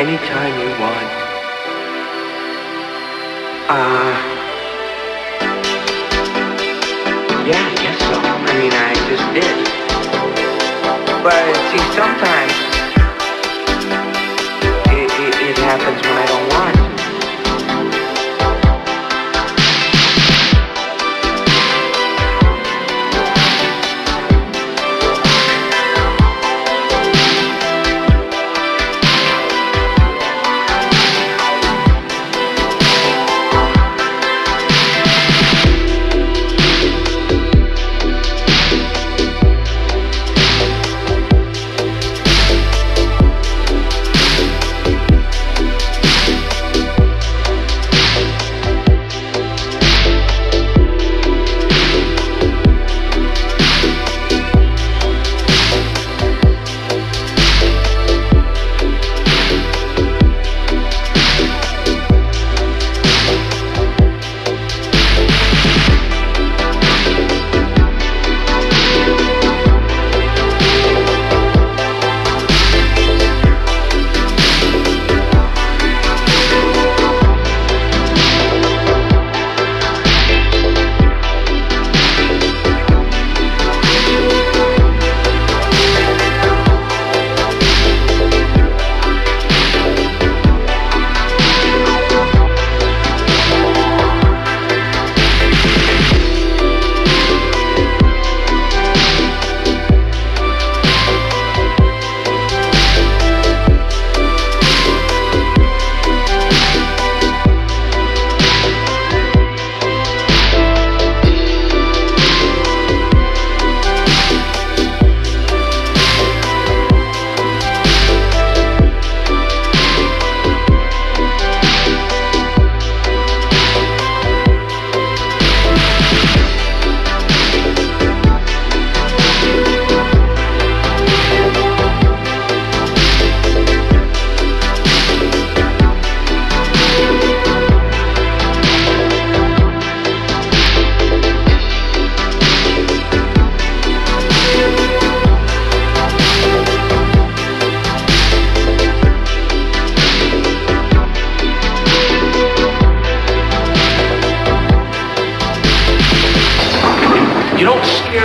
Anytime you want. Uh. Yeah, I guess so. I mean, I just did. But see, sometimes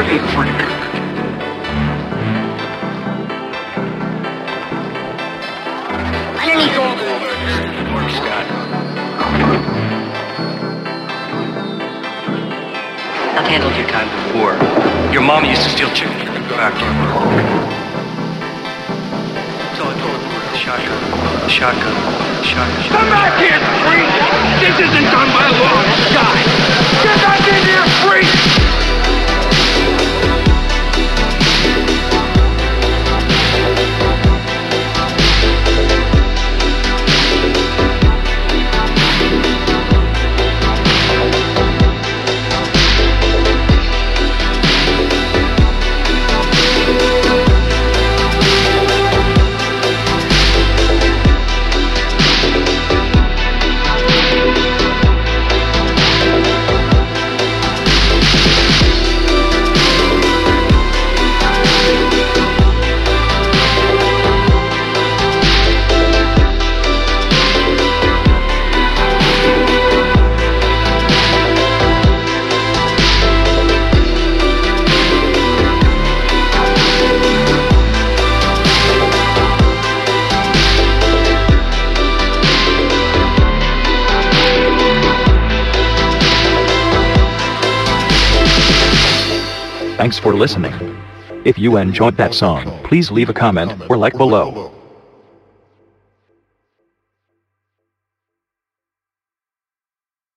me, Frank. Underneath all the Scott. I've handled your kind before. Your mama used to steal chicken from the backyard. So I told her shotgun, shotgun, shotgun. Come back here, freak! This isn't done by law, Scott! Thanks for listening. If you enjoyed that song, please leave a comment or like below.